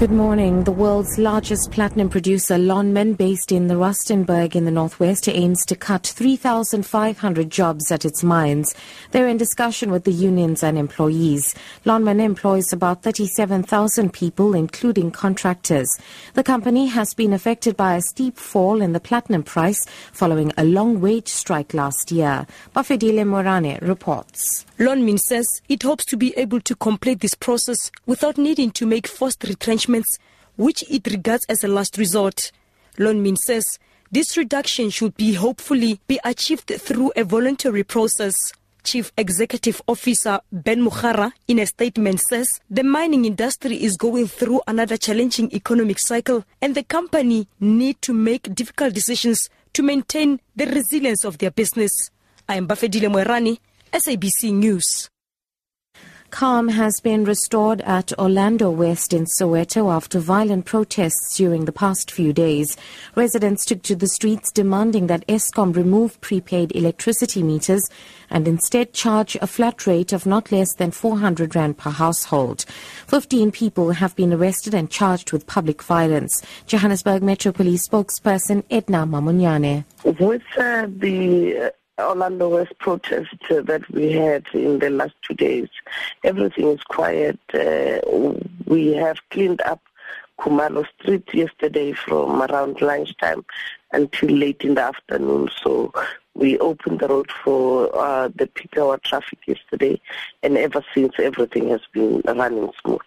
Good morning. The world's largest platinum producer, Lonmin, based in the Rustenburg in the northwest, aims to cut 3,500 jobs at its mines. They're in discussion with the unions and employees. Lonmin employs about 37,000 people, including contractors. The company has been affected by a steep fall in the platinum price following a long wage strike last year. Bafedile Morane reports. Lonmin says it hopes to be able to complete this process without needing to make forced retrenchments, which it regards as a last resort. Lonmin says this reduction should be hopefully be achieved through a voluntary process. Chief Executive Officer Ben Magara in a statement says the mining industry is going through another challenging economic cycle and the company need to make difficult decisions to maintain the resilience of their business. I am Bafedile Moerani SABC News. Calm has been restored at Orlando West in Soweto after violent protests during the past few days. Residents took to the streets demanding that Eskom remove prepaid electricity meters and instead charge a flat rate of not less than 400 rand per household. 15 people have been arrested and charged with public violence. Johannesburg Metro Police spokesperson Edna Mamonyane. With uh, the Orlando West protest that we had in the last two days. Everything is quiet. Uh, we have cleaned up Khumalo Street yesterday from around lunchtime until late in the afternoon. So we opened the road for uh, the peak hour traffic yesterday, and ever since everything has been running smooth.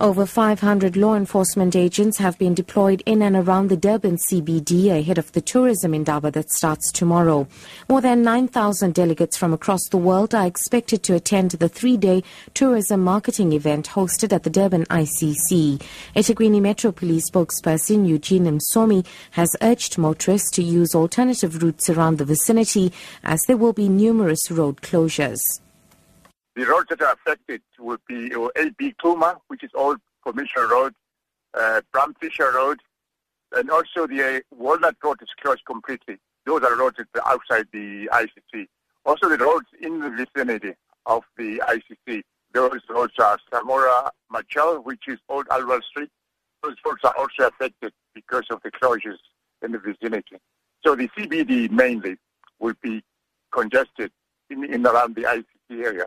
Over 500 law enforcement agents have been deployed in and around the Durban CBD ahead of the tourism indaba that starts tomorrow. More than 9,000 delegates from across the world are expected to attend the three-day tourism marketing event hosted at the Durban ICC. eThekwini Metro Police spokesperson Eugene Msomi has urged motorists to use alternative routes around the vicinity as there will be numerous road closures. The roads that are affected will be AB Xuma, which is Old Commission Road, uh, Bram Fischer Road, and also the uh, Walnut Road is closed completely. Those are roads outside the ICC. Also the roads in the vicinity of the ICC. Those roads are Samora Machel, which is Old Aliwal Street. Those roads are also affected because of the closures in the vicinity. So the CBD mainly will be congested in, in around the ICC area.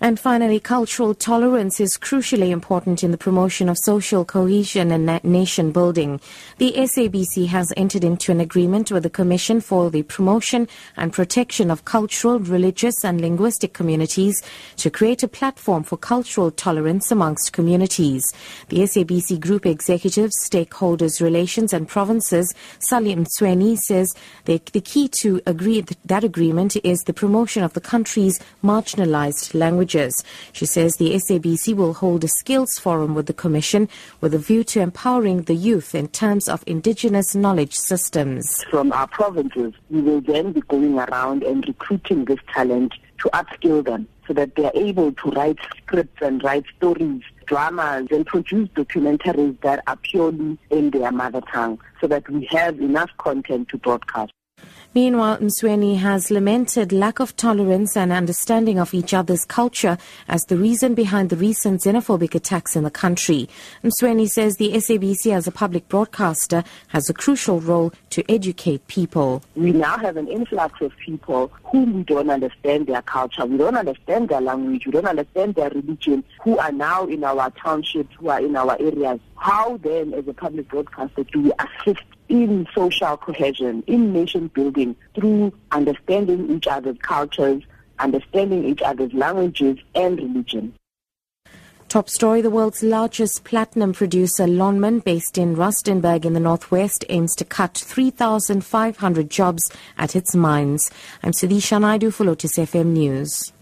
And finally, cultural tolerance is crucially important in the promotion of social cohesion and nation building. The SABC has entered into an agreement with the Commission for the Promotion and Protection of Cultural, Religious and Linguistic Communities to create a platform for cultural tolerance amongst communities. The SABC Group Executives, Stakeholders Relations and Provinces, Salim Mtsweni, says the, the key to agree, that agreement is the promotion of the country's marginalized languages She says the SABC will hold a skills forum with the Commission with a view to empowering the youth in terms of indigenous knowledge systems. From our provinces, we will then be going around and recruiting this talent to upskill them so that they are able to write scripts and write stories, dramas, and produce documentaries that are purely in their mother tongue so that we have enough content to broadcast. Meanwhile, Mtsweni has lamented lack of tolerance and understanding of each other's culture as the reason behind the recent xenophobic attacks in the country. Mtsweni says the SABC as a public broadcaster has a crucial role to educate people. We now have an influx of people whom we don't understand their culture, we don't understand their language, we don't understand their religion, who are now in our townships, who are in our areas. How then, as a public broadcaster, do we assist in social cohesion, in nation building through understanding each other's cultures, understanding each other's languages and religion. Top story The world's largest platinum producer, Lonmin, based in Rustenburg in the northwest, aims to cut 3,500 jobs at its mines. I'm Sudisha Naidu for Lotus FM News.